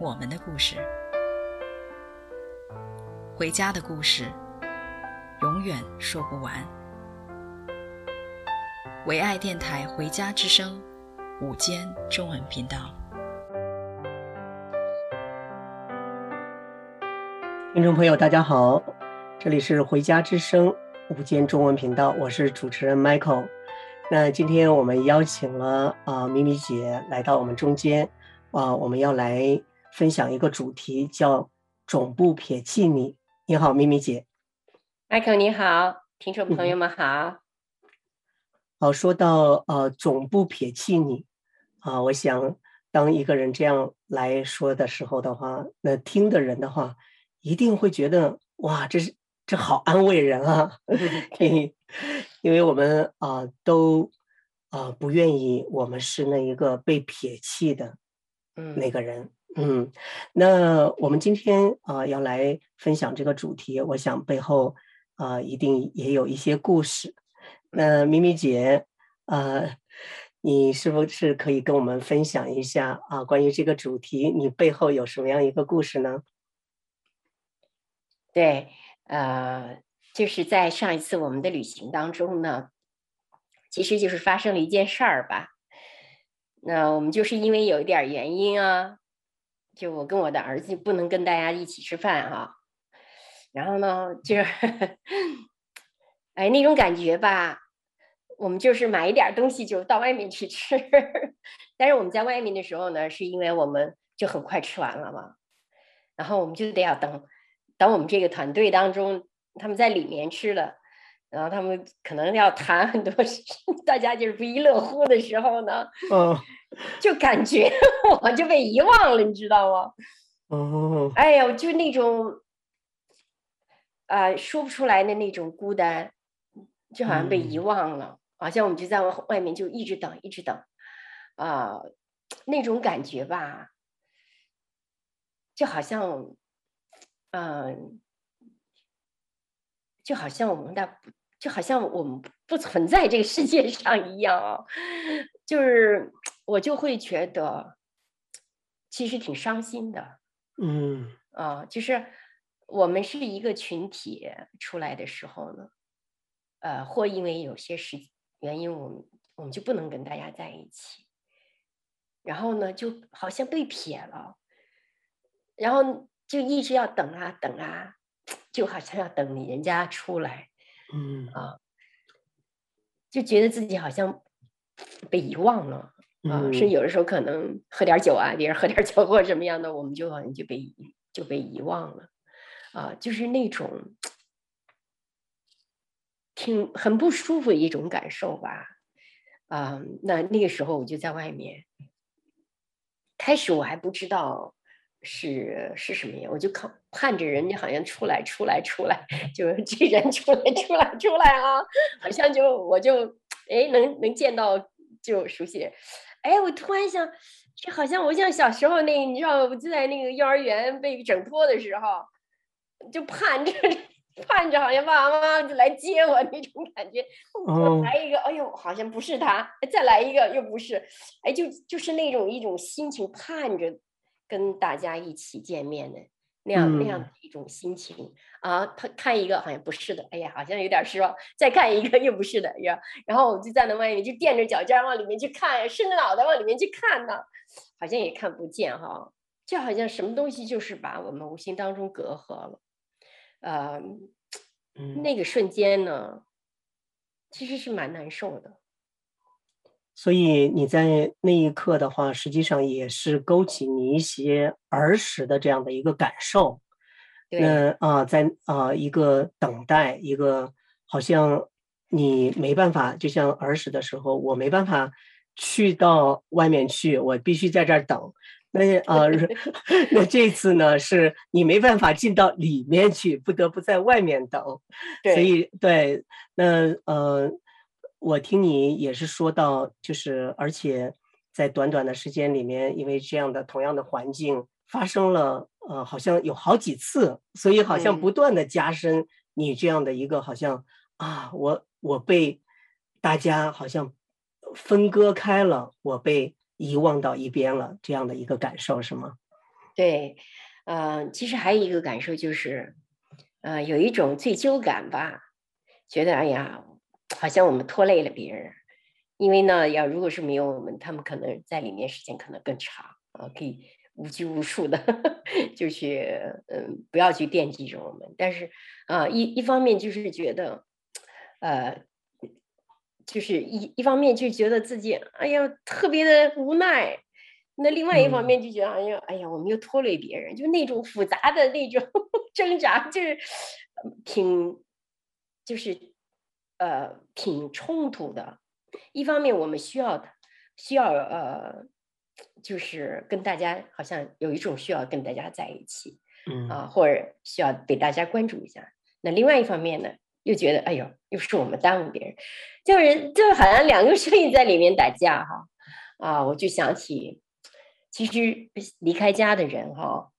我们的故事，回家的故事，永远说不完。唯爱电台《回家之声》午间中文频道，听众朋友，大家好，这里是《回家之声》午间中文频道，我是主持人 Michael。那今天我们邀请了啊、呃、咪咪姐来到我们中间，啊、呃，我们要来分享一个主题，叫“总不撇弃你”。你好，咪咪姐。Michael 你好，听众朋友们好。嗯、好，说到呃“总不撇弃你”，啊、呃，我想当一个人这样来说的时候的话，那听的人的话一定会觉得哇，这是这好安慰人啊。因为我们啊、呃、都啊、呃、不愿意，我们是那一个被撇弃的那个人。嗯，嗯，那我们今天啊、要来分享这个主题，我想背后啊、一定也有一些故事。那咪咪姐啊、呃，你是不是可以跟我们分享一下啊关于这个主题，你背后有什么样一个故事呢？对，呃。就是在上一次我们的旅行当中呢，其实就是发生了一件事儿吧。那我们就是因为有一点原因啊，就我跟我的儿子不能跟大家一起吃饭啊。然后呢，就是，哎，那种感觉吧，我们就是买一点东西就到外面去吃。但是我们在外面的时候呢，是因为我们就很快吃完了嘛，然后我们就得要等，等我们这个团队当中。他们在里面吃了，然后他们可能要谈很多事，大家就是不亦乐乎的时候呢，嗯，就感觉 我就被遗忘了，你知道吗？哦，哎呀，就那种啊、呃，说不出来的那种孤单，就好像被遗忘了，好像我们就在外面就一直等，一直等，啊、呃，那种感觉吧，就好像，嗯。就好像我们的，就好像我们不存在这个世界上一样啊，就是我就会觉得，其实挺伤心的，嗯。啊，就是我们是一个群体出来的时候呢，呃，或因为有些事原因，我们我们就不能跟大家在一起，然后呢，就好像被撇了，然后就一直要等啊等啊。就好像要等你人家出来，嗯。啊，就觉得自己好像被遗忘了啊，是有的时候可能喝点酒啊，别人喝点酒或者什么样的，我们就好像就被就被遗忘了，啊，就是那种挺很不舒服的一种感受吧，啊，那那个时候我就在外面，开始我还不知道。是是什么呀？我就看盼着人家好像出来出来出来，就是这人出来出来出来啊！好像就我就哎能能见到就熟悉，哎，我突然想，就好像我像小时候那，你知道，我就在那个幼儿园被整脱的时候，就盼着盼着，好像爸爸妈妈就来接我那种感觉。我来一个，哎呦，好像不是他，再来一个又不是，哎，就就是那种一种心情盼着。跟大家一起见面的那样那样的一种心情啊，他看一个好像不是的，哎呀，好像有点失望。再看一个又不是的，呀，然后我就站在外面，就垫着脚尖往里面去看，伸着脑袋往里面去看呢，好像也看不见哈，就好像什么东西就是把我们无形当中隔阂了，呃，那个瞬间呢，其实是蛮难受的。所以你在那一刻的话，实际上也是勾起你一些儿时的这样的一个感受。那啊，在啊一个等待，一个好像你没办法，就像儿时的时候，我没办法去到外面去，我必须在这儿等。那啊，那这次呢，是你没办法进到里面去，不得不在外面等。对所以对，那呃，我听你也是说到，就是而且在短短的时间里面，因为这样的同样的环境发生了，呃，好像有好几次，所以好像不断的加深你这样的一个好像、嗯、啊，我我被大家好像分割开了，我被。遗忘到一边了，这样的一个感受是吗？对，呃，其实还有一个感受就是，呃，有一种罪疚感吧，觉得哎呀，好像我们拖累了别人，因为呢，要如果是没有我们，他们可能在里面时间可能更长啊，可以无拘无束的 就去，嗯，不要去惦记着我们。但是啊，一一方面就是觉得，呃。就是一一方面就觉得自己哎呀特别的无奈，那另外一方面就觉得哎呀哎呀我们又拖累别人，就那种复杂的那种 挣扎，就是挺就是呃挺冲突的。一方面我们需要需要呃就是跟大家好像有一种需要跟大家在一起，嗯啊或者需要被大家关注一下。那另外一方面呢？又觉得哎呦，又是我们耽误别人，就是就好像两个声音在里面打架哈啊！我就想起，其实离开家的人哈，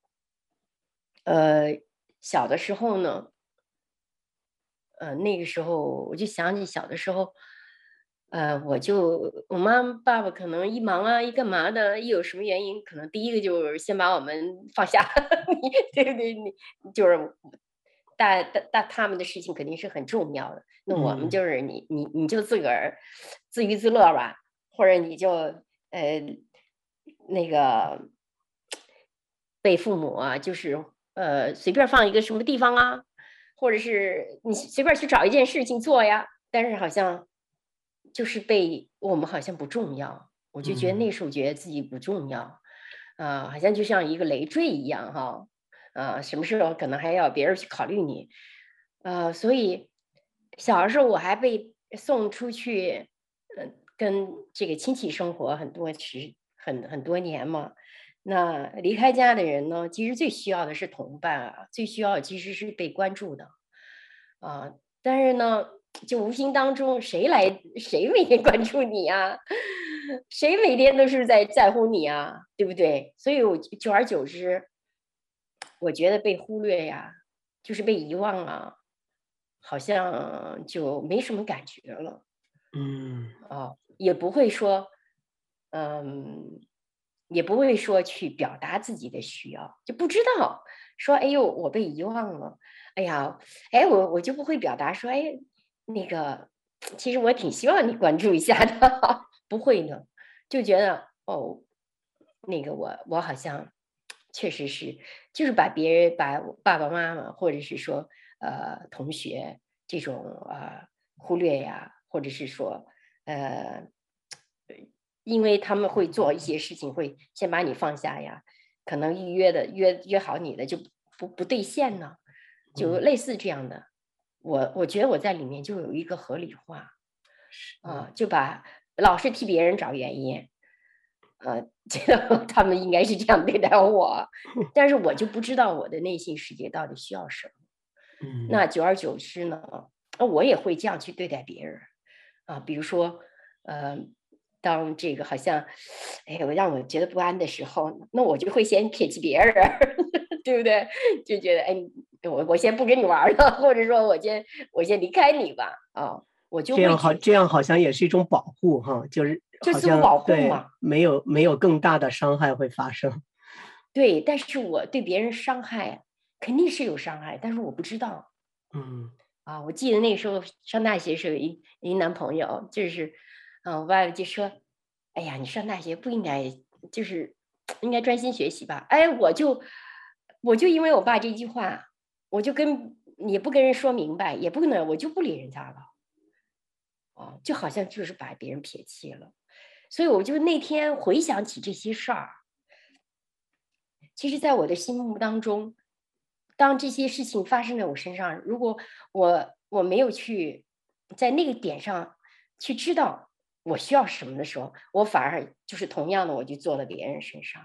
呃，小的时候呢，呃，那个时候我就想起小的时候，呃，我就我妈妈爸爸可能一忙啊，一干嘛的，一有什么原因，可能第一个就是先把我们放下，对不对？你就是。大大大他们的事情肯定是很重要的，那我们就是你你你就自个儿自娱自乐吧，或者你就呃那个 被父母啊，就是呃随便放一个什么地方啊，或者是你随便去找一件事情做呀，但是好像就是被我们好像不重要，我就觉得那时候觉得自己不重要，啊，好像就像一个累赘一样哈。啊，什么时候可能还要别人去考虑你？呃，所以小的时候我还被送出去，呃，跟这个亲戚生活很多时很很多年嘛。那离开家的人呢，其实最需要的是同伴啊，最需要其实是被关注的啊。但是呢，就无形当中谁来谁每天关注你啊？谁每天都是在在乎你啊？对不对？所以我久而久之。我觉得被忽略呀，就是被遗忘啊，好像就没什么感觉了。嗯，啊，也不会说，嗯，也不会说去表达自己的需要，就不知道说，哎呦，我被遗忘了，哎呀，哎，我我就不会表达说，哎，那个，其实我挺希望你关注一下的，不会的，就觉得哦，那个我我好像。确实是，就是把别人把爸爸妈妈或者是说呃同学这种呃忽略呀，或者是说呃，因为他们会做一些事情，会先把你放下呀，可能预约的约约好你的就不不兑现呢，就类似这样的。我我觉得我在里面就有一个合理化，啊，就把老是替别人找原因。呃，觉得他们应该是这样对待我，但是我就不知道我的内心世界到底需要什么。嗯，那久而久之呢，我也会这样去对待别人啊。比如说，呃，当这个好像，哎，我让我觉得不安的时候，那我就会先撇弃别人，对不对？就觉得，哎，我我先不跟你玩了，或者说我先我先离开你吧。啊，我就这样好，这样好像也是一种保护哈，就是。就自我保护嘛，没有没有更大的伤害会发生。对，但是我对别人伤害肯定是有伤害，但是我不知道。嗯，啊，我记得那时候上大学时候有一一男朋友，就是，嗯，我爸爸就说：“哎呀，你上大学不应该，就是应该专心学习吧？”哎，我就我就因为我爸这句话，我就跟也不跟人说明白，也不能，我就不理人家了。哦，就好像就是把别人撇弃了。所以我就那天回想起这些事儿，其实，在我的心目当中，当这些事情发生在我身上，如果我我没有去在那个点上去知道我需要什么的时候，我反而就是同样的，我就做了别人身上，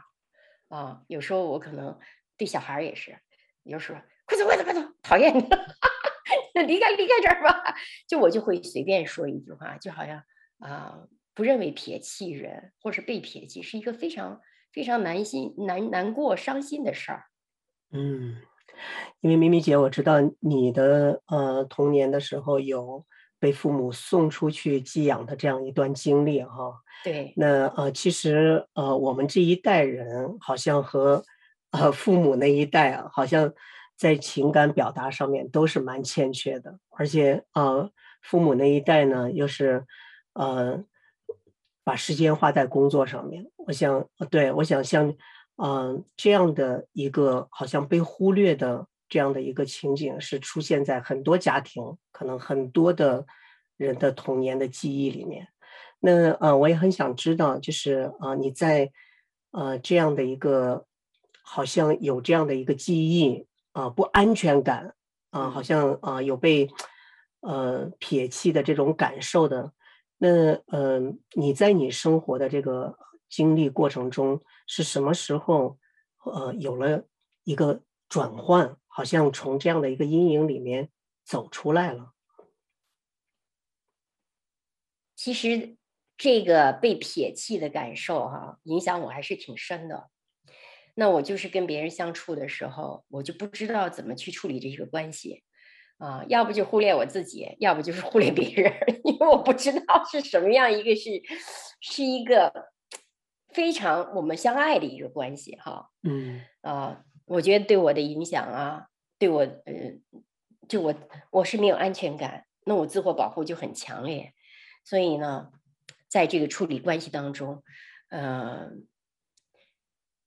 啊，有时候我可能对小孩也是，有时候快走快走快走，讨厌你，离开离开这儿吧，就我就会随便说一句话，就好像啊，不认为撇弃人或是被撇弃是一个非常非常难心难难过伤心的事儿。嗯，因为咪咪姐，我知道你的呃童年的时候有被父母送出去寄养的这样一段经历哈。对。那呃，其实呃，我们这一代人好像和呃父母那一代啊，好像在情感表达上面都是蛮欠缺的，而且呃，父母那一代呢，又是呃把时间花在工作上面。我想，对，我想像。嗯、呃，这样的一个好像被忽略的这样的一个情景，是出现在很多家庭，可能很多的人的童年的记忆里面。那呃，我也很想知道，就是啊、呃，你在呃这样的一个好像有这样的一个记忆啊、呃，不安全感啊、呃，好像啊、呃、有被呃撇弃的这种感受的。那呃，你在你生活的这个。经历过程中是什么时候，呃，有了一个转换，好像从这样的一个阴影里面走出来了。其实这个被撇弃的感受，哈，影响我还是挺深的。那我就是跟别人相处的时候，我就不知道怎么去处理这个关系，啊，要不就忽略我自己，要不就是忽略别人，因为我不知道是什么样一个是，是一个。非常我们相爱的一个关系哈，嗯啊，我觉得对我的影响啊，对我呃，就我我是没有安全感，那我自我保护就很强烈，所以呢，在这个处理关系当中，呃，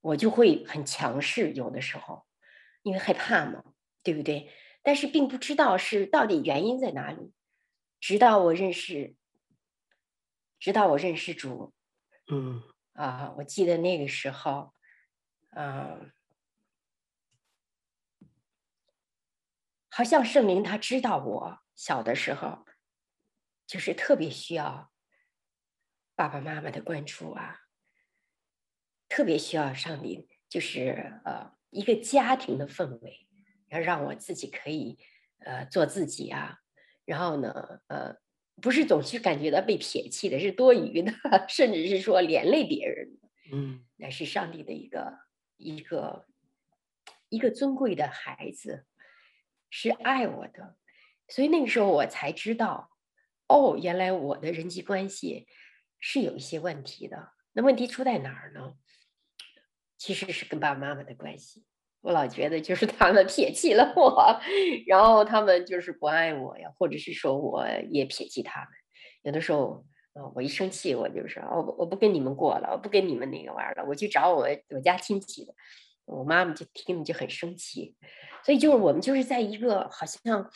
我就会很强势，有的时候因为害怕嘛，对不对？但是并不知道是到底原因在哪里，直到我认识，直到我认识主，嗯。啊，我记得那个时候，嗯、啊，好像圣灵他知道我小的时候，就是特别需要爸爸妈妈的关注啊，特别需要上帝，就是呃一个家庭的氛围，要让我自己可以呃做自己啊，然后呢，呃。不是总是感觉到被撇弃的，是多余的，甚至是说连累别人的。嗯，那是上帝的一个一个一个尊贵的孩子，是爱我的，所以那个时候我才知道，哦，原来我的人际关系是有一些问题的。那问题出在哪儿呢？其实是跟爸爸妈妈的关系。我老觉得就是他们撇弃了我，然后他们就是不爱我呀，或者是说我也撇弃他们。有的时候，我一生气，我就是，我我不跟你们过了，我不跟你们那个玩了，我去找我我家亲戚。我妈妈就听了就很生气，所以就是我们就是在一个好像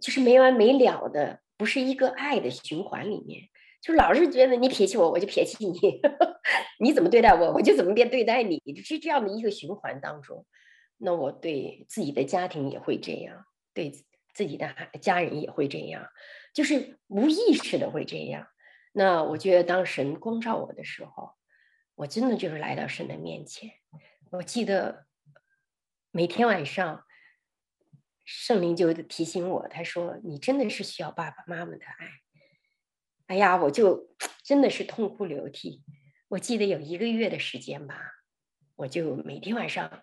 就是没完没了的，不是一个爱的循环里面。就老是觉得你撇弃我，我就撇弃你；你怎么对待我，我就怎么变对待你。是这样的一个循环当中，那我对自己的家庭也会这样，对自己的孩家人也会这样，就是无意识的会这样。那我觉得当神光照我的时候，我真的就是来到神的面前。我记得每天晚上，圣灵就提醒我，他说：“你真的是需要爸爸妈妈的爱。”哎呀，我就 真的是痛哭流涕。我记得有一个月的时间吧，我就每天晚上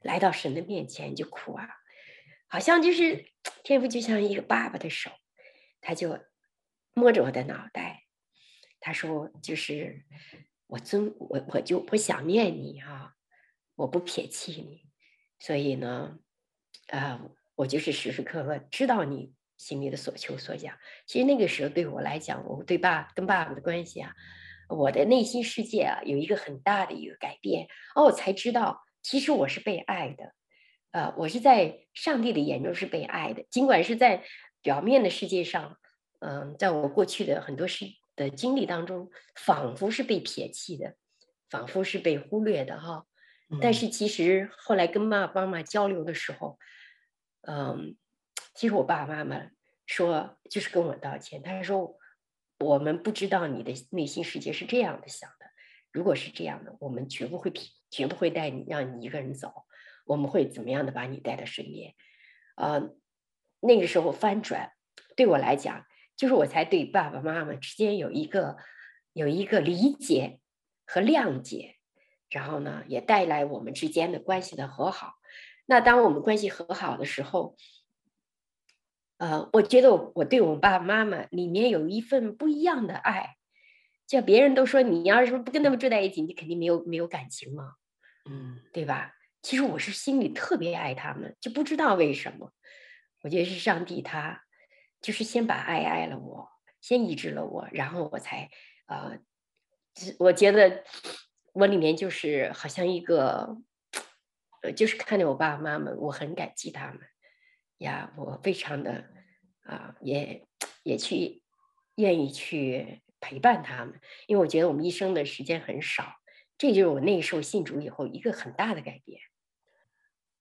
来到神的面前就哭啊，好像就是 天父就像一个爸爸的手，他就摸着我的脑袋，他说：“就是我尊我，我就不想念你啊，我不撇弃你，所以呢，啊、我就是时时刻刻知道你。”心里的所求所想，其实那个时候对我来讲，我对爸跟爸爸的关系啊，我的内心世界啊，有一个很大的一个改变。哦，我才知道，其实我是被爱的，呃，我是在上帝的眼中是被爱的。尽管是在表面的世界上，嗯、在我过去的很多事的经历当中，仿佛是被撇弃的，仿佛是被忽略的哈。但是其实后来跟爸爸妈妈交流的时候，嗯、呃。其实我爸爸妈妈说，就是跟我道歉。他说，我们不知道你的内心世界是这样的想的。如果是这样的，我们绝不会撇绝不会带你让你一个人走，我们会怎么样的把你带到身边。呃，那个时候翻转对我来讲，就是我才对爸爸妈妈之间有一个有一个理解和谅解，然后呢，也带来我们之间的关系的和好。那当我们关系和好的时候，呃，我觉得我我对我爸爸妈妈里面有一份不一样的爱。就别人都说你要是不跟他们住在一起，你肯定没有没有感情嘛，嗯，对吧？其实我是心里特别爱他们，就不知道为什么。我觉得是上帝他就是先把爱爱了我，先医治了我，然后我才呃，我觉得我里面就是好像一个，呃，就是看着我爸爸妈妈，我很感激他们呀，我非常的啊、也也去愿意去。陪伴他们，因为我觉得我们一生的时间很少，这就是我那时候信主以后一个很大的改变。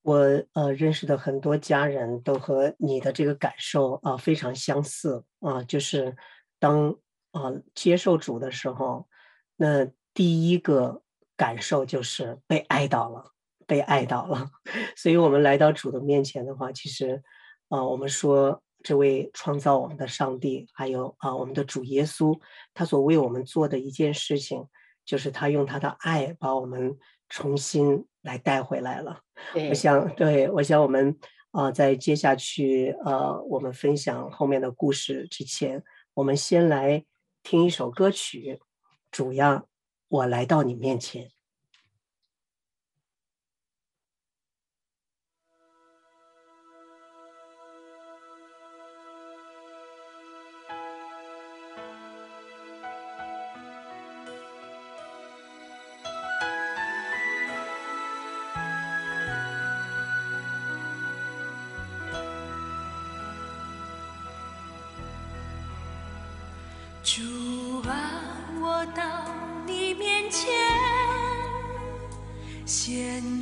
我呃认识的很多家人都和你的这个感受啊、非常相似啊，就是当啊、接受主的时候，那第一个感受就是被爱到了，被爱到了。所以我们来到主的面前的话，其实啊、呃、我们说。这位创造我们的上帝，还有啊，我们的主耶稣，他所为我们做的一件事情，就是他用他的爱把我们重新来带回来了。我想，对，我想我们啊，在接下去呃，我们分享后面的故事之前，我们先来听一首歌曲，主呀，我来到你面前。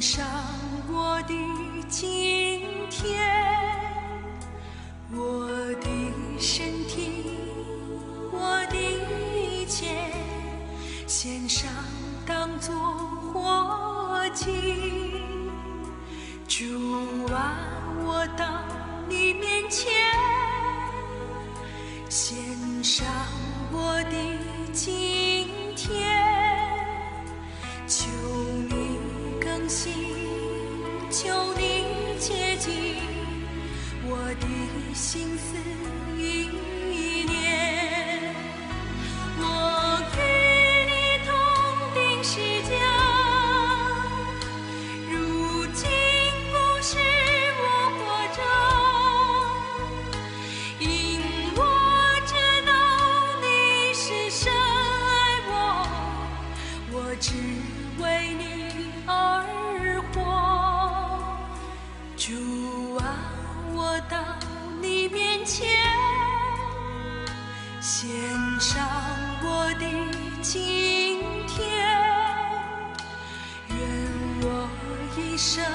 伤我的记忆生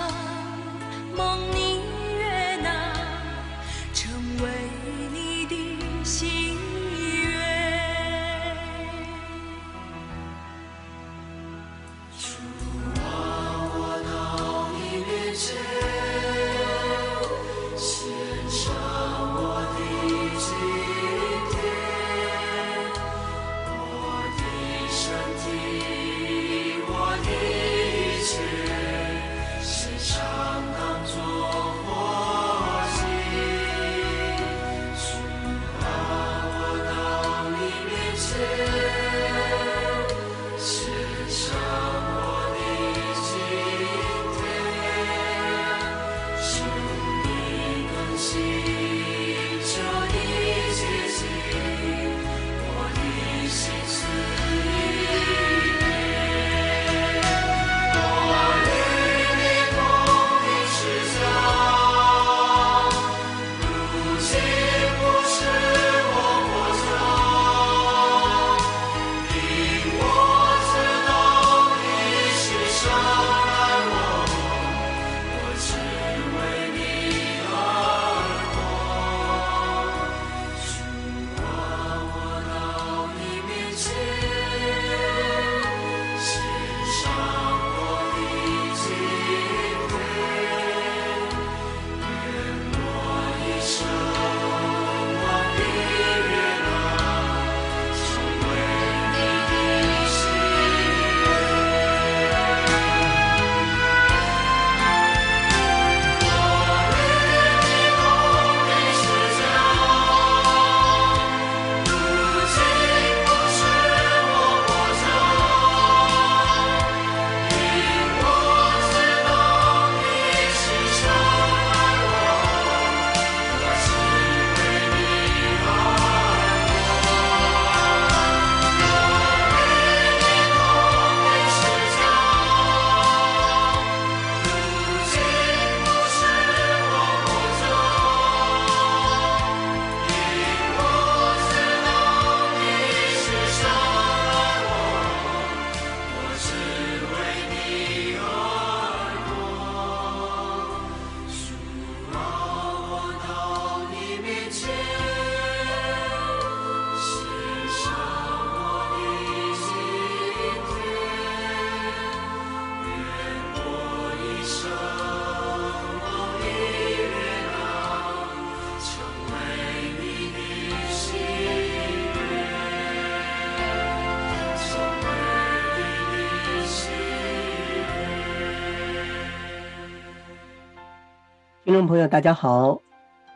听众朋友，大家好，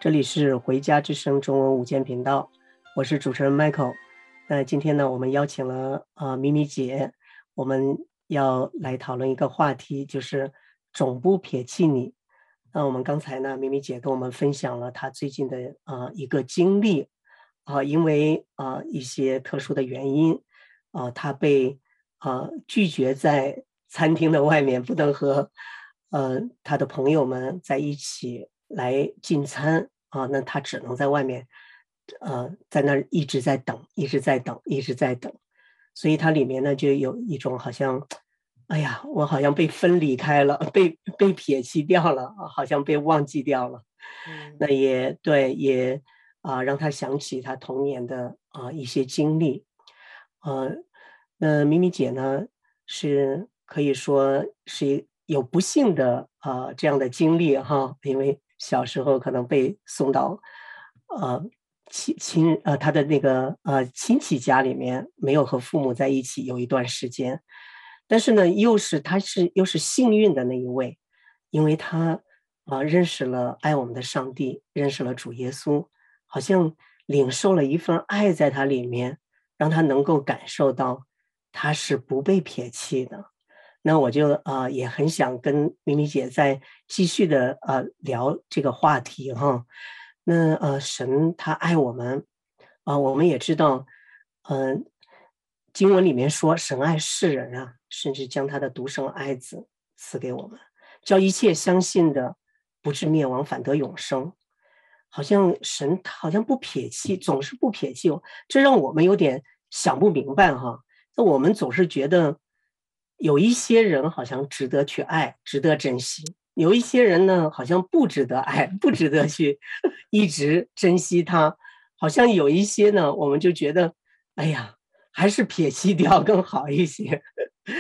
这里是回家之声中文午间频道，我是主持人 Michael。那今天呢，我们邀请了啊、呃、咪咪姐，我们要来讨论一个话题，就是总不撇弃你。那我们刚才呢，咪咪姐跟我们分享了她最近的啊、呃、一个经历啊、因为啊、呃、一些特殊的原因啊、她被啊、呃、拒绝在餐厅的外面，不能和。呃，他的朋友们在一起来进餐啊，那他只能在外面，呃，在那儿一直在等，一直在等，一直在等，所以他里面呢就有一种好像，哎呀，我好像被分离开了，被被撇弃掉了，好像被忘记掉了。嗯，那也对，也啊，让他想起他童年的啊一些经历。呃，那咪咪姐呢是可以说是一。有不幸的啊、呃、这样的经历哈，因为小时候可能被送到呃亲亲呃他的那个呃亲戚家里面，没有和父母在一起有一段时间，但是呢，又是他是又是幸运的那一位，因为他啊、呃、认识了爱我们的上帝，认识了主耶稣，好像领受了一份爱在他里面，让他能够感受到他是不被撇弃的。那我就啊、也很想跟咪咪姐再继续的呃聊这个话题哈。那呃神他爱我们啊、我们也知道，嗯、经文里面说神爱世人啊，甚至将他的独生爱子赐给我们，叫一切相信的不至灭亡，反得永生。好像神好像不撇弃，总是不撇弃，这让我们有点想不明白哈。那我们总是觉得。有一些人好像值得去爱，值得珍惜；有一些人呢，好像不值得爱，不值得去一直珍惜他。好像有一些呢，我们就觉得，哎呀，还是撇弃掉更好一些，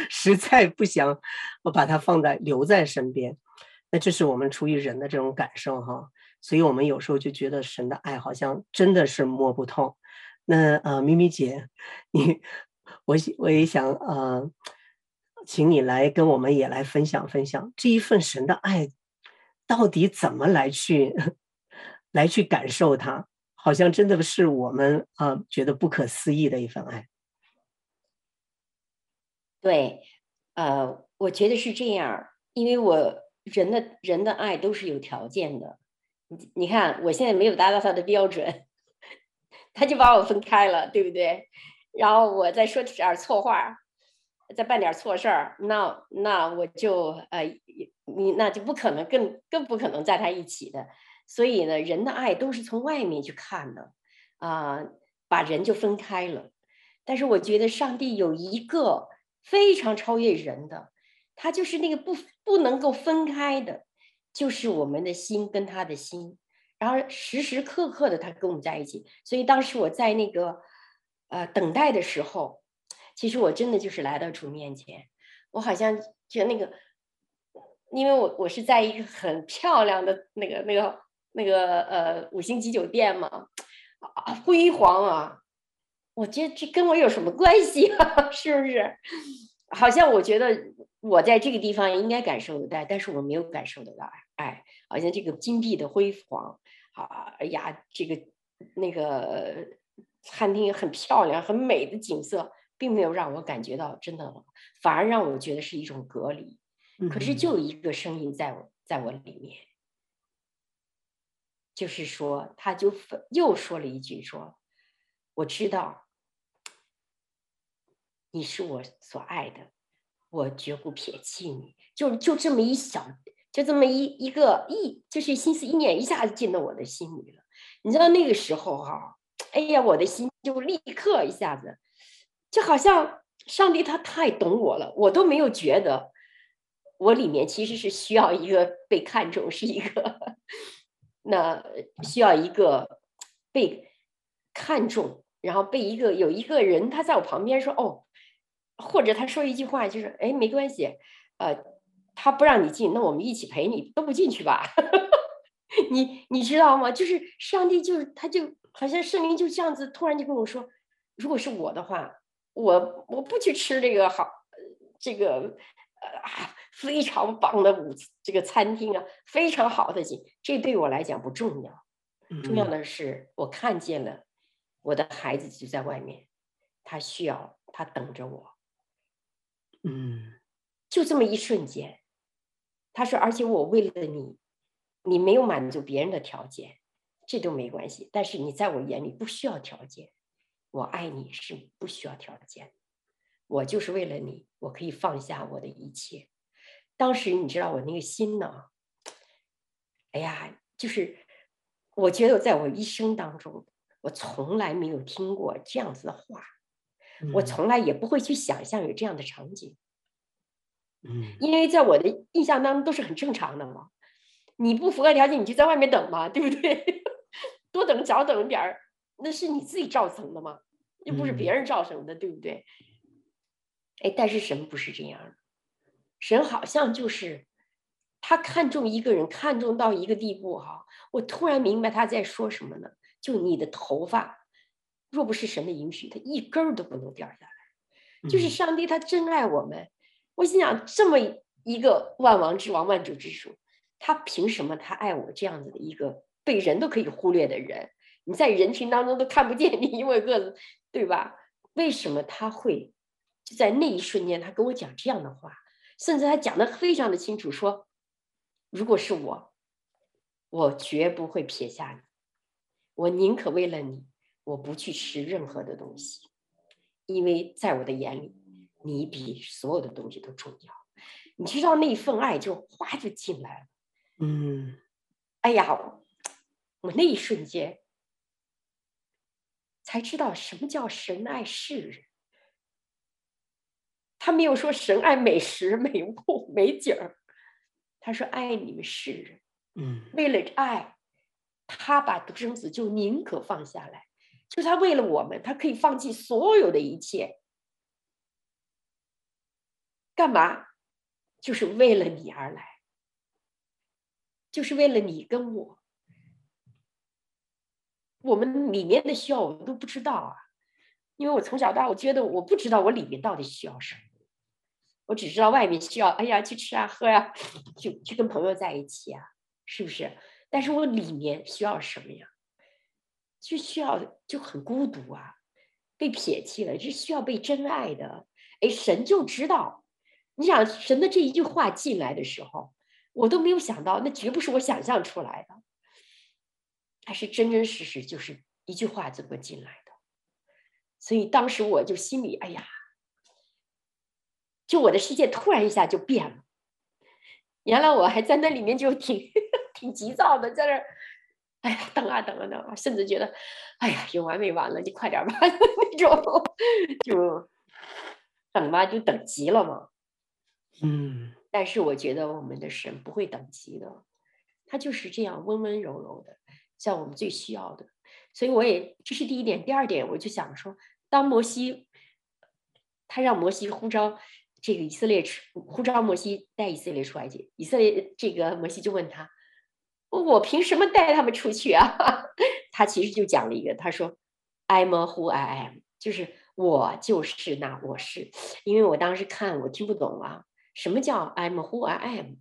实在不想我把他放在留在身边。那这是我们出于人的这种感受哈，所以我们有时候就觉得神的爱好像真的是摸不透。那呃，咪咪姐，你 我我也想呃。请你来跟我们也来分享分享这一份神的爱，到底怎么来去来去感受它？好像真的是我们啊觉得不可思议的一份爱。对，呃，我觉得是这样，因为我人的人的爱都是有条件的。你你看，我现在没有达到他的标准，他就把我分开了，对不对？然后我再说点错话。再办点错事儿，那那我就呃，你那就不可能，更更不可能在他一起的。所以呢，人的爱都是从外面去看的，啊、把人就分开了。但是我觉得上帝有一个非常超越人的，他就是那个不不能够分开的，就是我们的心跟他的心，然后时时刻刻的他跟我们在一起。所以当时我在那个呃等待的时候。其实我真的就是来到主面前，我好像觉得那个，因为我我是在一个很漂亮的那个那个那个呃五星级酒店嘛，啊辉煌啊，我觉得这跟我有什么关系啊？是不是？好像我觉得我在这个地方应该感受得到，但是我没有感受得到爱，好像这个金碧的辉煌啊，哎呀，这个那个餐厅很漂亮，很美的景色。并没有让我感觉到真的，反而让我觉得是一种隔离。可是就有一个声音在我在我里面，就是说，他就又说了一句说：“我知道你是我所爱的，我绝不撇弃你。”就就这么一小，就这么一一个一，就是心思一念，一下子进到我的心里了。你知道那个时候哈、啊，哎呀，我的心就立刻一下子。就好像上帝他太懂我了，我都没有觉得我里面其实是需要一个被看重，是一个那需要一个被看重，然后被一个有一个人他在我旁边说哦，或者他说一句话就是哎没关系，呃他不让你进，那我们一起陪你都不进去吧，你你知道吗？就是上帝就是他就好像圣灵就这样子突然就跟我说，如果是我的话。我我不去吃这个好，这个呃非常棒的午这个餐厅啊，非常好的景，这对我来讲不重要，重要的是我看见了我的孩子就在外面，他需要他等着我，嗯，就这么一瞬间，他说，而且我为了你，你没有满足别人的条件，这都没关系，但是你在我眼里不需要条件，我爱你是不需要条件。我就是为了你，我可以放下我的一切。当时你知道我那个心呢？哎呀，就是我觉得在我一生当中，我从来没有听过这样子的话，我从来也不会去想象有这样的场景。嗯，因为在我的印象当中都是很正常的嘛。你不符合条件，你就在外面等嘛，对不对？多等少等点儿，那是你自己造成的吗，又不是别人造成的，对不对？哎，但是神不是这样的，神好像就是他看重一个人，看重到一个地步哈。我突然明白他在说什么呢？就你的头发，若不是神的允许，他一根儿都不能掉下来。就是上帝他真爱我们，我心想这么一个万王之王、万主之主，他凭什么他爱我这样子的一个被人都可以忽略的人？你在人群当中都看不见你，因为个子，对吧？为什么他会？就在那一瞬间，他跟我讲这样的话，甚至他讲的非常的清楚，说：“如果是我，我绝不会撇下你，我宁可为了你，我不去吃任何的东西，因为在我的眼里，你比所有的东西都重要。”你知道那一份爱就哗就进来了。嗯，哎呀，我那一瞬间才知道什么叫神爱世人。他没有说神爱美食、美物、美景儿，他说爱你们世人。嗯，为了爱，他把独生子就宁可放下来，就他为了我们，他可以放弃所有的一切，干嘛？就是为了你而来，就是为了你跟我，我们里面的需要我们都不知道啊，因为我从小到大，我觉得我不知道我里面到底需要什么。我只知道外面需要，哎呀，去吃啊，喝呀、啊，去去跟朋友在一起啊，是不是？但是我里面需要什么呀？就需要就很孤独啊，被撇弃了，是需要被真爱的。哎，神就知道，你想神的这一句话进来的时候，我都没有想到，那绝不是我想象出来的，还是真真实实就是一句话这么进来的。所以当时我就心里，哎呀。就我的世界突然一下就变了，原来我还在那里面就挺 挺急躁的，在那儿，哎呀，等啊等啊等啊，甚至觉得，哎呀，有完没完了，你快点吧 那种，就等吧，就等急了嘛。嗯，但是我觉得我们的神不会等急的，他就是这样温温柔柔的，在我们最需要的。所以我也这是第一点，第二点我就想说，当摩西他让摩西呼召。这个以色列出呼召摩西带以色列出来去，以色列这个摩西就问他：“我凭什么带他们出去啊？” 他其实就讲了一个，他说：“I'm who I am，就是我就是那我是。”因为我当时看我听不懂啊，什么叫 I'm who I am？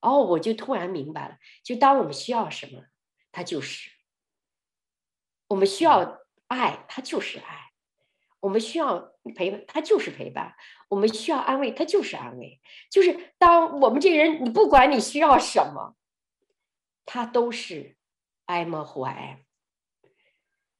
哦，我就突然明白了，就当我们需要什么，他就是；我们需要爱，他就是爱。我们需要陪伴，他就是陪伴；我们需要安慰，他就是安慰。就是当我们这个人，你不管你需要什么，他都是 I'm who I am。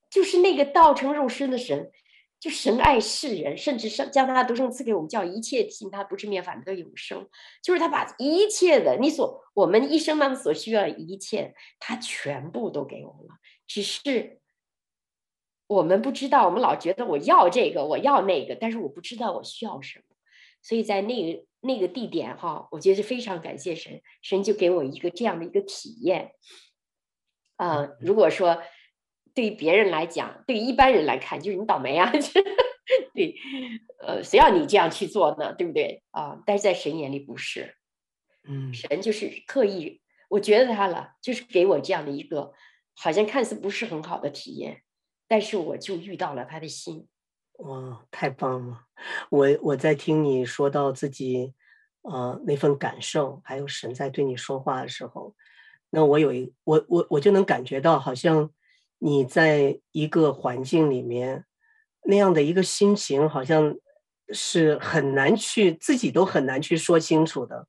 就是那个道成肉身的神，就神爱世人，甚至是将他的独生赐给我们，叫一切信他不是灭反得永生。就是他把一切的你所我们一生当中所需要的一切，他全部都给我们了，只是。我们不知道，我们老觉得我要这个，我要那个，但是我不知道我需要什么。所以在那个那个地点哈，我觉得非常感谢神，神就给我一个这样的一个体验。啊、呃，如果说对于别人来讲，对于一般人来看，就是你倒霉啊，对，呃，谁要你这样去做呢？对不对啊、呃？但是在神眼里不是，嗯，神就是刻意，我觉得他了，就是给我这样的一个好像看似不是很好的体验。但是我就遇到了他的心，哇，太棒了！我我在听你说到自己，呃那份感受，还有神在对你说话的时候，那我有一我我我就能感觉到，好像你在一个环境里面那样的一个心情，好像是很难去自己都很难去说清楚的。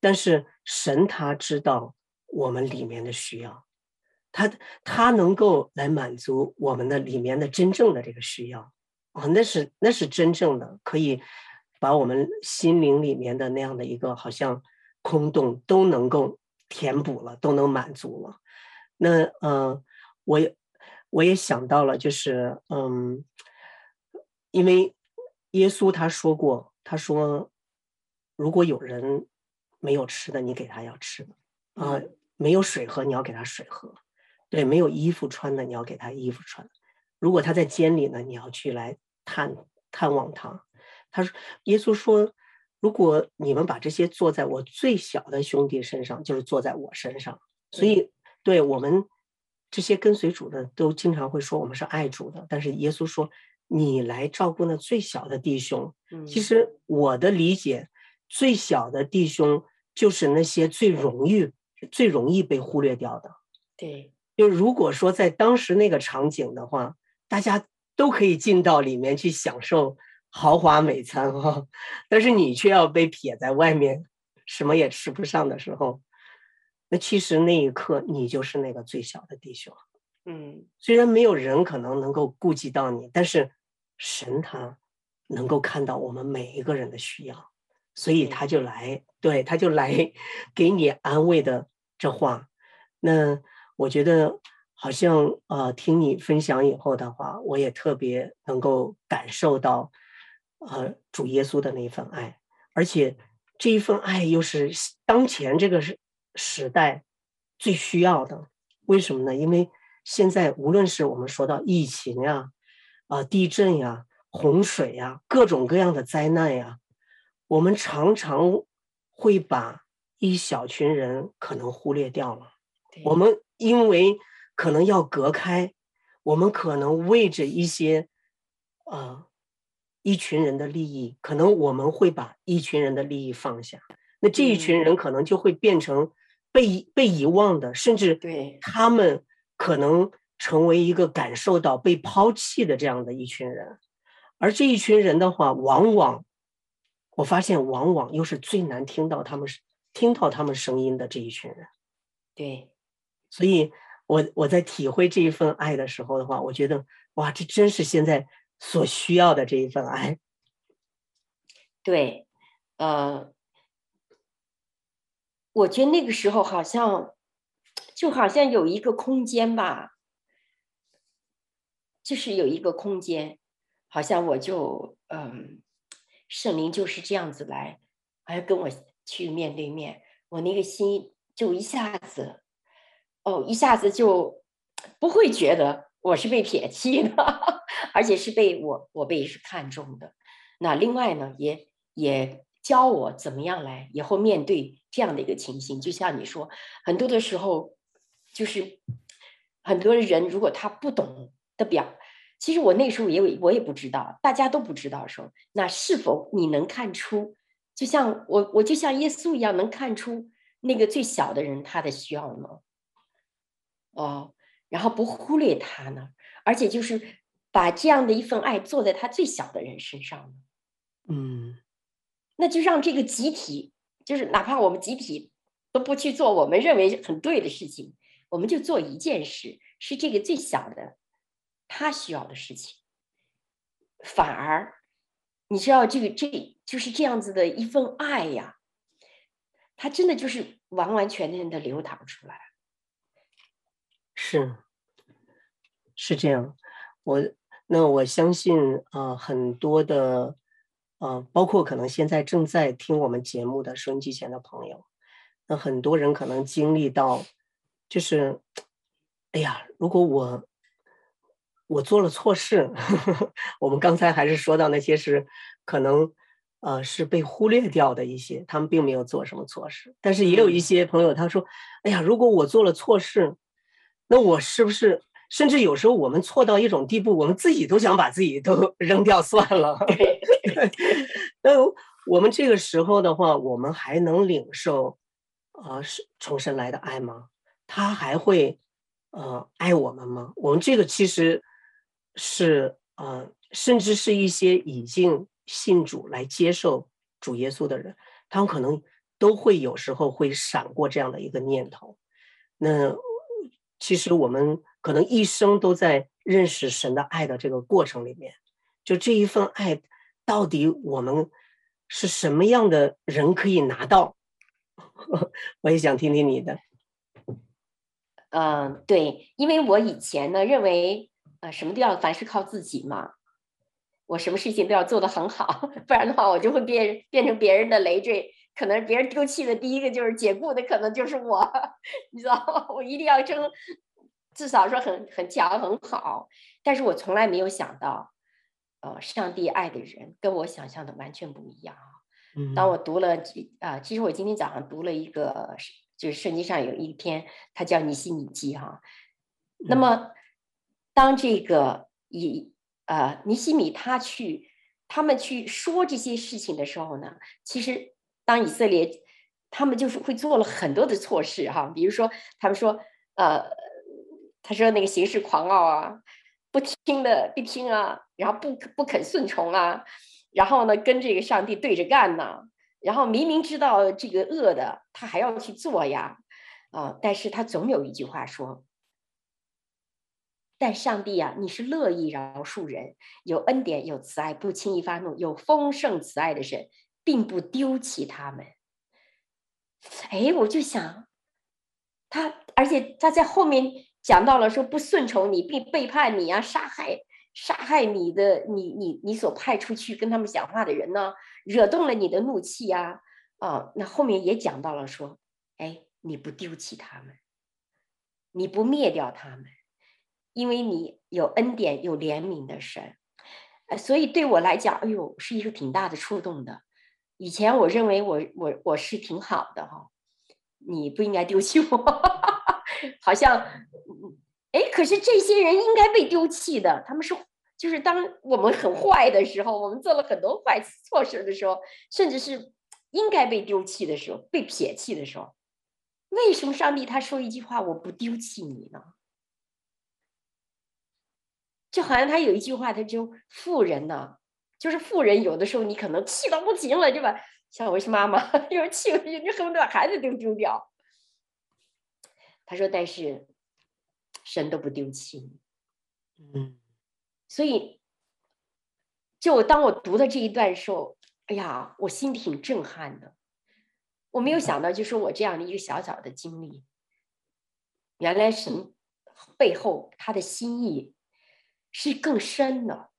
但是神他知道我们里面的需要，他他能够来满足我们的里面的真正的这个需要啊，那是那是真正的可以把我们心灵里面的那样的一个好像空洞都能够填补了，都能满足了。那呃，我也我也想到了，就是嗯，因为耶稣他说过，他说如果有人。没有吃的，你给他要吃的啊；没有水喝，你要给他水喝。对，没有衣服穿的，你要给他衣服穿。如果他在监里呢，你要去来探探望他。他说，耶稣说，如果你们把这些做在我最小的兄弟身上，就是做在我身上。所以，对我们这些跟随主的，都经常会说我们是爱主的。但是耶稣说，你来照顾那最小的弟兄。嗯其实我的理解，最小的弟兄。就是那些最容易、最容易被忽略掉的。对，就如果说在当时那个场景的话，大家都可以进到里面去享受豪华美餐哈，但是你却要被撇在外面，什么也吃不上的时候，那其实那一刻你就是那个最小的弟兄。嗯，虽然没有人可能能够顾及到你，但是神他能够看到我们每一个人的需要。所以他就来，对，他就来 给你安慰的这话。那我觉得好像呃，听你分享以后的话，我也特别能够感受到呃主耶稣的那一份爱，而且这一份爱又是当前这个时时代最需要的。为什么呢？因为现在无论是我们说到疫情呀、啊、呃、地震呀、洪水呀、各种各样的灾难呀。我们常常会把一小群人可能忽略掉了。我们因为可能要隔开，我们可能为着一些呃一群人的利益，可能我们会把一群人的利益放下。那这一群人可能就会变成被被遗忘的，甚至对他们可能成为一个感受到被抛弃的这样的一群人。而这一群人的话，往往。我发现，往往又是最难听到他们听到他们声音的这一群人。对，所以我我在体会这一份爱的时候的话，我觉得哇，这真是现在所需要的这一份爱。对，呃，我觉得那个时候好像就好像有一个空间吧，就是有一个空间，好像我就嗯。圣灵就是这样子来，还跟我去面对面，我那个心就一下子，哦，一下子就不会觉得我是被撇弃的，而且是被我我被是看中的。那另外呢，也也教我怎么样来以后面对这样的一个情形。就像你说，很多的时候，就是很多人如果他不懂的表。其实我那时候也有我也不知道，大家都不知道的时候，那是否你能看出，就像我我就像耶稣一样，能看出那个最小的人他的需要呢？哦，然后不忽略他呢，而且就是把这样的一份爱做在他最小的人身上呢？嗯，那就让这个集体，就是哪怕我们集体都不去做我们认为很对的事情，我们就做一件事，是这个最小的。他需要的事情，反而你知道，这个这就是这样子的一份爱呀，他真的就是完完全全的流淌出来。是，是这样。我那我相信啊、很多的呃，包括可能现在正在听我们节目的收音机前的朋友，那很多人可能经历到，就是，哎呀，如果我。我做了错事，呵呵，我们刚才还是说到那些是可能，呃，是被忽略掉的一些，他们并没有做什么错事。但是也有一些朋友他说：“哎呀，如果我做了错事，那我是不是？甚至有时候我们错到一种地步，我们自己都想把自己都 扔掉算了。” 那我们这个时候的话，我们还能领受，呃，是从神来的爱吗？他还会，呃，爱我们吗？我们这个其实是，呃，甚至是一些已经信主来接受主耶稣的人，他们可能都会有时候会闪过这样的一个念头。那其实我们可能一生都在认识神的爱的这个过程里面，就这一份爱，到底我们。是什么样的人可以拿到？我也想听听你的。嗯，对，因为我以前呢认为，呃，什么都要凡事靠自己嘛，我什么事情都要做得很好，不然的话我就会变变成别人的累赘，可能别人丢弃的第一个就是解雇的，可能就是我，你知道吗？我一定要争，至少说很很强很好，但是我从来没有想到。呃，上帝爱的人跟我想象的完全不一样啊！当我读了啊、呃，其实我今天早上读了一个，就是圣经上有一篇，它叫《尼西米记》哈。那么，当这个以呃尼西米他去他们去说这些事情的时候呢，其实当以色列他们就是会做了很多的错事哈，比如说他们说呃，他说那个行事狂傲啊。不听的不听啊，然后不不肯顺从啊，然后呢跟这个上帝对着干呢，然后明明知道这个恶的，他还要去做呀，啊，但是他总有一句话说，但上帝啊，你是乐意饶恕人，有恩典有慈爱，不轻易发怒，有丰盛慈爱的神，并不丢弃他们。哎，我就想，他而且他在后面。讲到了说不顺从你，并背叛你啊，杀害杀害你的你你你所派出去跟他们讲话的人呢，惹动了你的怒气呀，啊，啊，那后面也讲到了说，哎，你不丢弃他们，你不灭掉他们，因为你有恩典有怜悯的神，所以对我来讲，哎呦，是一个挺大的触动的。以前我认为我我我是挺好的哈，你不应该丢弃我。好像，哎，可是这些人应该被丢弃的。他们是，就是当我们很坏的时候，我们做了很多坏错事的时候，甚至是应该被丢弃的时候，被撇弃的时候，为什么上帝他说一句话，我不丢弃你呢？就好像他有一句话，他就富人呢，就是富人有的时候你可能气到不行了，对吧？像我是妈妈，有时气，你恨不得把孩子都丢掉。他说：“但是神都不丢弃你，嗯，所以就我当我读的这一段时候，哎呀，我心挺震撼的。我没有想到，就是我这样的一个小小的经历，原来神背后他的心意是更深的。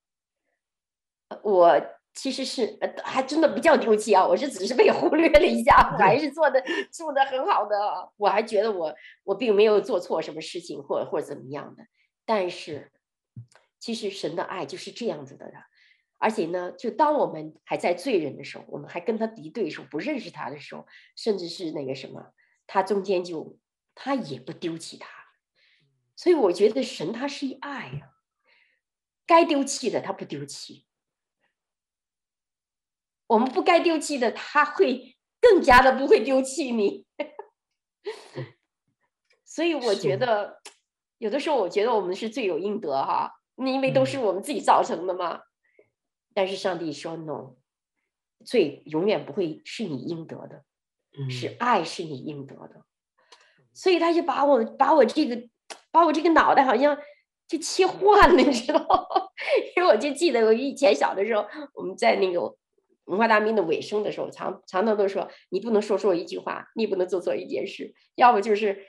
我。”其实是呃，还真的不叫丢弃啊！我是只是被忽略了一下，我还是做的做的很好的。我还觉得我我并没有做错什么事情，或或者怎么样的。但是，其实神的爱就是这样子的了。而且呢，就当我们还在罪人的时候，我们还跟他敌对的时候，不认识他的时候，甚至是那个什么，他中间就他也不丢弃他。所以我觉得神他是一爱呀，该丢弃的他不丢弃。我们不该丢弃的，他会更加的不会丢弃你。所以我觉得，有的时候我觉得我们是罪有应得哈，因为都是我们自己造成的嘛。但是上帝说 no，罪永远不会是你应得的，是爱是你应得的。所以他就把我把我这个把我这个脑袋好像就切换了，你知道？因为我就记得我以前小的时候，我们在那个。文化大革命的尾声的时候，常常常都说你不能说错一句话，你不能做错一件事，要不就是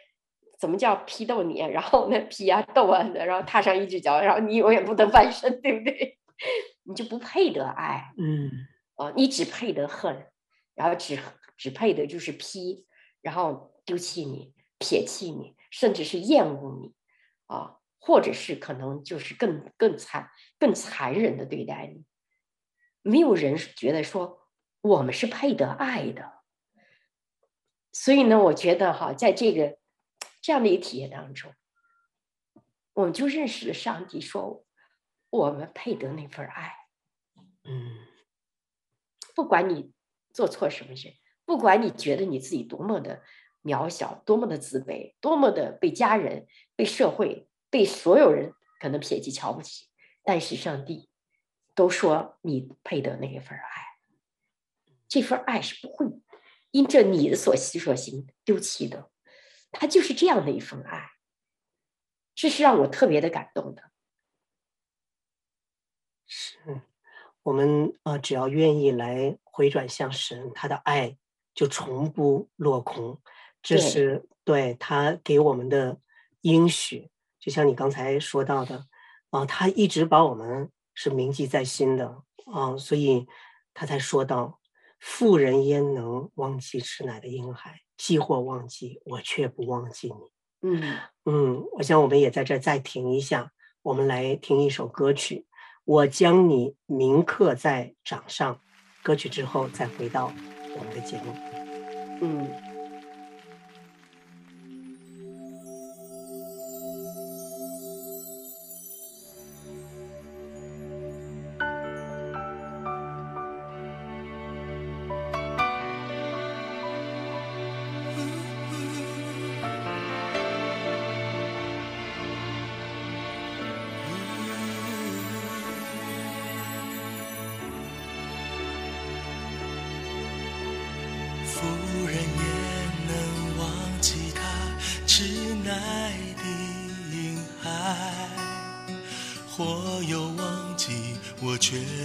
怎么叫批斗你，然后那批啊斗啊的，然后踏上一只脚，然后你永远不得翻身，对不对？你就不配得爱，嗯，哦，你只配得恨，然后只只配的就是批，然后丢弃你、撇弃你，甚至是厌恶你，啊，或者是可能就是更更惨、更残忍的对待你。没有人觉得说我们是配得爱的，所以呢，我觉得哈，在这个这样的一个体验当中，我们就认识了上帝，说我们配得那份爱。嗯，不管你做错什么事，不管你觉得你自己多么的渺小，多么的自卑，多么的被家人、被社会、被所有人可能撇弃、瞧不起，但是上帝都说你配得那一份爱，这份爱是不会因着你的所思所行丢弃的，他就是这样的一份爱，这是让我特别的感动的。是我们啊、呃，只要愿意来回转向神，他的爱就从不落空。这是对，对他给我们的应许，就像你刚才说到的啊、呃，他一直把我们是铭记在心的啊、呃，所以他才说到：“妇人焉能忘记吃奶的婴孩？既或忘记，我却不忘记你。”嗯嗯，我想我们也在这再停一下，我们来听一首歌曲。我将你铭刻在掌上，歌曲之后再回到我们的节目。嗯。share.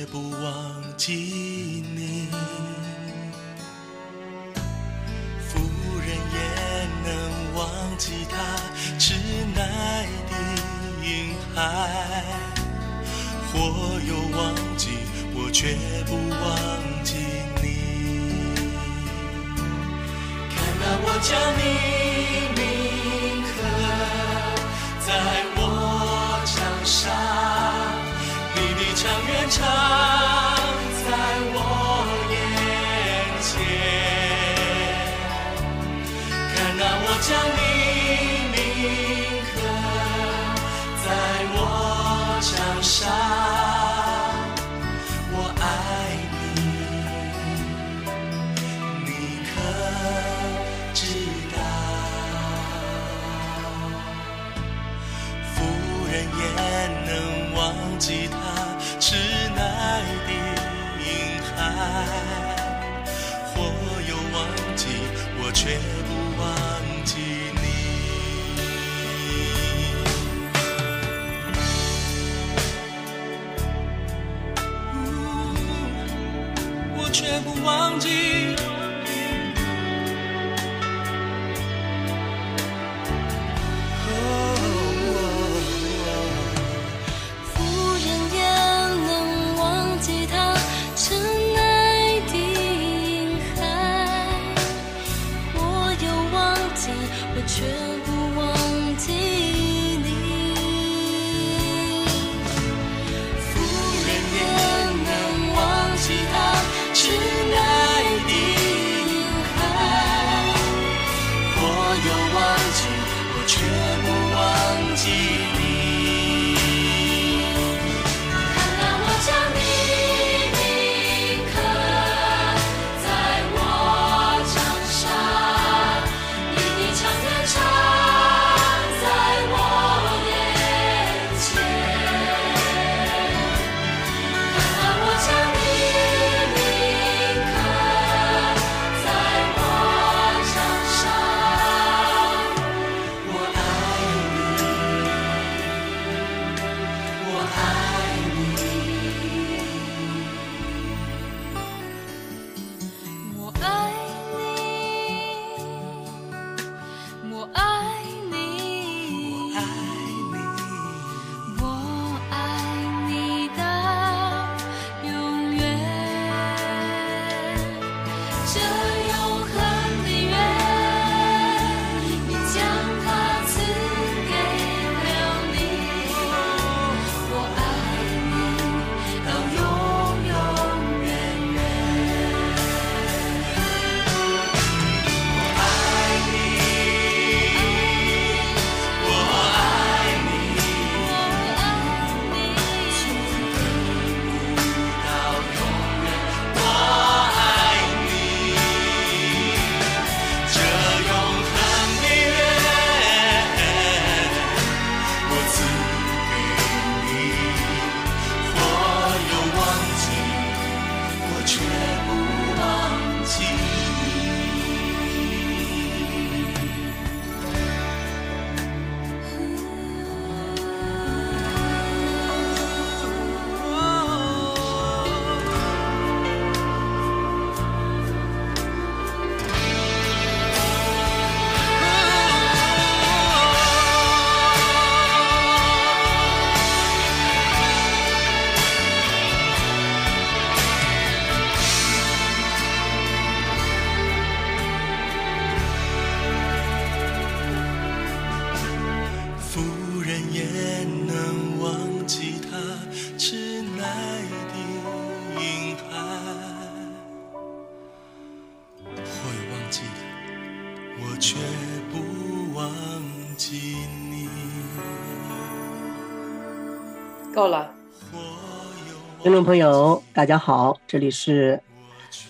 朋友，大家好，这里是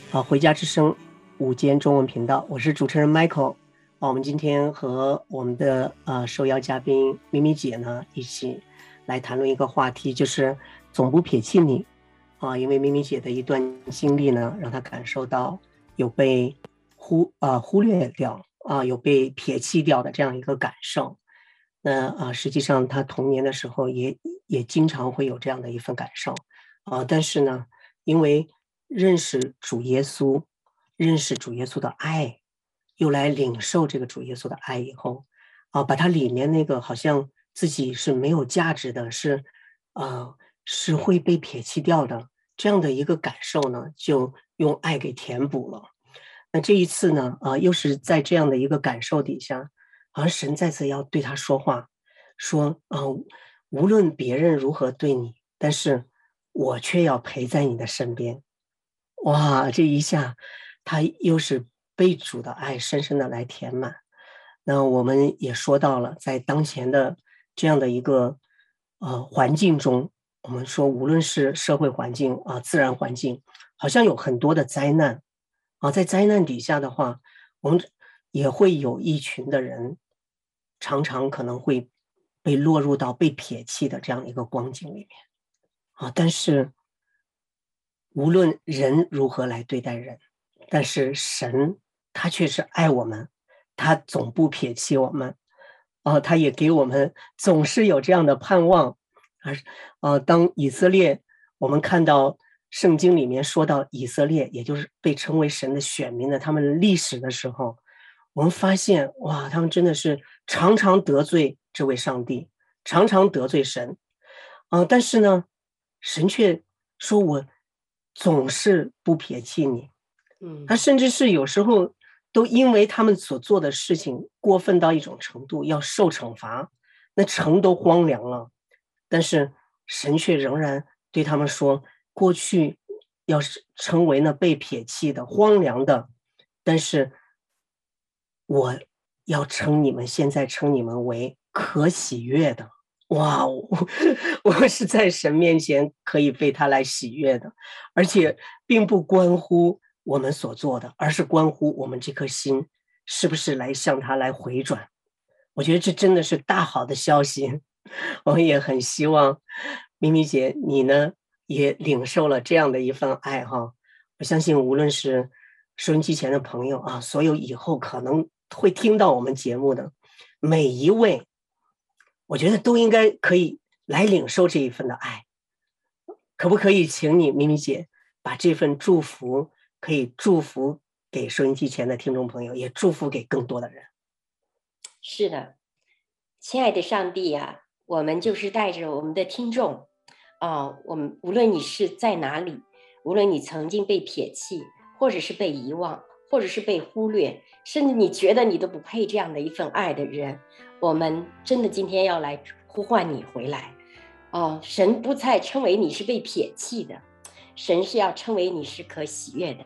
啊回家之声午间中文频道，我是主持人 Michael。啊，我们今天和我们的呃受邀嘉宾咪咪姐呢一起来谈论一个话题，就是总不撇弃你啊，因为咪咪姐的一段经历呢，让她感受到有被忽啊、忽略掉啊，有被撇弃掉的这样一个感受。那啊，实际上她童年的时候也也经常会有这样的一份感受。啊，但是呢，因为认识主耶稣，认识主耶稣的爱，又来领受这个主耶稣的爱以后，啊，把他里面那个好像自己是没有价值的，是，啊，是会被撇弃掉的这样的一个感受呢，就用爱给填补了。那这一次呢，啊，又是在这样的一个感受底下，好像神再次要对他说话，说，啊，无论别人如何对你，但是。我却要陪在你的身边，哇！这一下，他又是被主的爱深深的来填满。那我们也说到了，在当前的这样的一个呃环境中，我们说无论是社会环境啊、自然环境，好像有很多的灾难啊，在灾难底下的话，我们也会有一群的人，常常可能会被落入到被撇弃的这样一个光景里面。啊！但是，无论人如何来对待人，但是神他却是爱我们，他总不撇弃我们。啊，他也给我们总是有这样的盼望。而，啊，当以色列，我们看到圣经里面说到以色列，也就是被称为神的选民的他们历史的时候，我们发现哇，他们真的是常常得罪这位上帝，常常得罪神。啊，但是呢，神却说：“我总是不撇弃你。”嗯，他甚至是有时候都因为他们所做的事情过分到一种程度，要受惩罚，那城都荒凉了。但是神却仍然对他们说：“过去要是成为那被撇弃的、荒凉的，但是我要称你们，现在称你们为可喜悦的。”哇，我 我是在神面前可以被他来喜悦的，而且并不关乎我们所做的，而是关乎我们这颗心是不是来向他来回转。我觉得这真的是大好的消息，我也很希望咪咪姐你呢也领受了这样的一份爱哈。我相信无论是收音机前的朋友啊，所有以后可能会听到我们节目的每一位。我觉得都应该可以来领受这一份的爱，可不可以请你咪咪姐把这份祝福可以祝福给收音机前的听众朋友，也祝福给更多的人。是的，亲爱的上帝呀，我们就是带着我们的听众啊，我们无论你是在哪里，无论你曾经被撇弃，或者是被遗忘，或者是被忽略，甚至你觉得你都不配这样的一份爱的人。我们真的今天要来呼唤你回来，哦，神不再称为你是被撇弃的，神是要称为你是可喜悦的，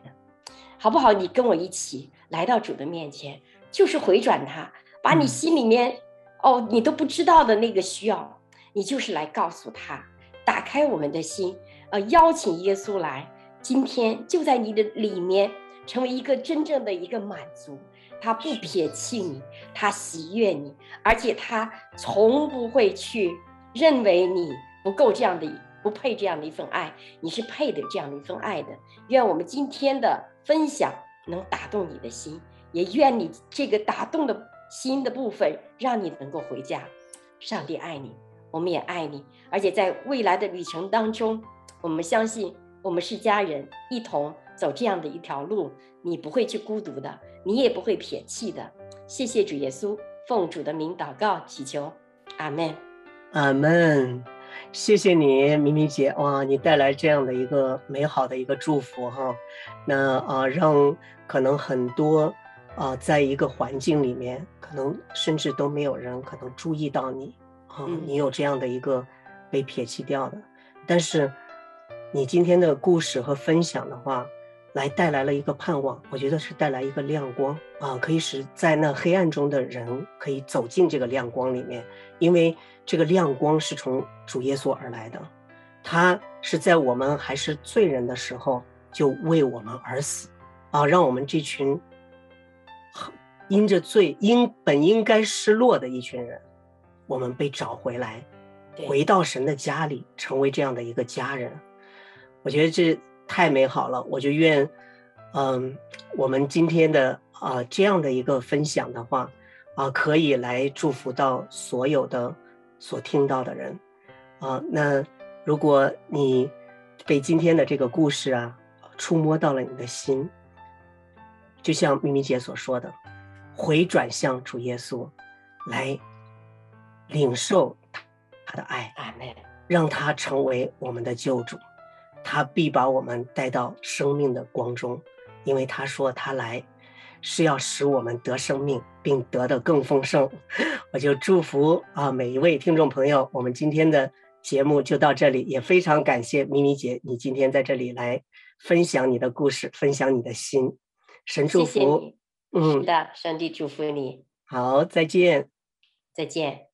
好不好？你跟我一起来到主的面前，就是回转他，把你心里面哦你都不知道的那个需要，你就是来告诉他，打开我们的心，呃，邀请耶稣来，今天就在你的里面，成为一个真正的一个满足。他不撇弃你，他喜悦你，而且他从不会去认为你不够这样的，不配这样的一份爱，你是配的这样的一份爱的。愿我们今天的分享能打动你的心，也愿你这个打动的心的部分，让你能够回家。上帝爱你，我们也爱你，而且在未来的旅程当中，我们相信我们是家人，一同走这样的一条路，你不会去孤独的。你也不会撇弃的，谢谢主耶稣，奉主的名祷告祈求，阿门，阿门，谢谢你，明明姐，哇，你带来这样的一个美好的一个祝福哈，那啊，让可能很多啊，在一个环境里面，可能甚至都没有人可能注意到你啊，你有这样的一个被撇弃掉的，但是你今天的故事和分享的话。来带来了一个盼望，我觉得是带来一个亮光。啊，可以使在那黑暗中的人可以走进这个亮光里面，因为这个亮光是从主耶稣而来的，他是在我们还是罪人的时候就为我们而死。啊，让我们这群因着罪应本应该失落的一群人，我们被找回来，回到神的家里，成为这样的一个家人，我觉得这。太美好了，我就愿，嗯，我们今天的啊、这样的一个分享的话，啊、可以来祝福到所有的所听到的人，啊、那如果你被今天的这个故事啊触摸到了你的心，就像咪咪姐所说的，回转向主耶稣，来领受他的爱，阿门，让他成为我们的救主。他必把我们带到生命的光中，因为他说他来是要使我们得生命，并得的更丰盛。我就祝福啊每一位听众朋友，我们今天的节目就到这里，也非常感谢咪咪姐你今天在这里来分享你的故事，分享你的心。神祝福，谢谢你。嗯，是的，上帝祝福你。好，再见，再见。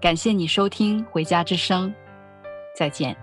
感谢你收听《回家之声》，再见。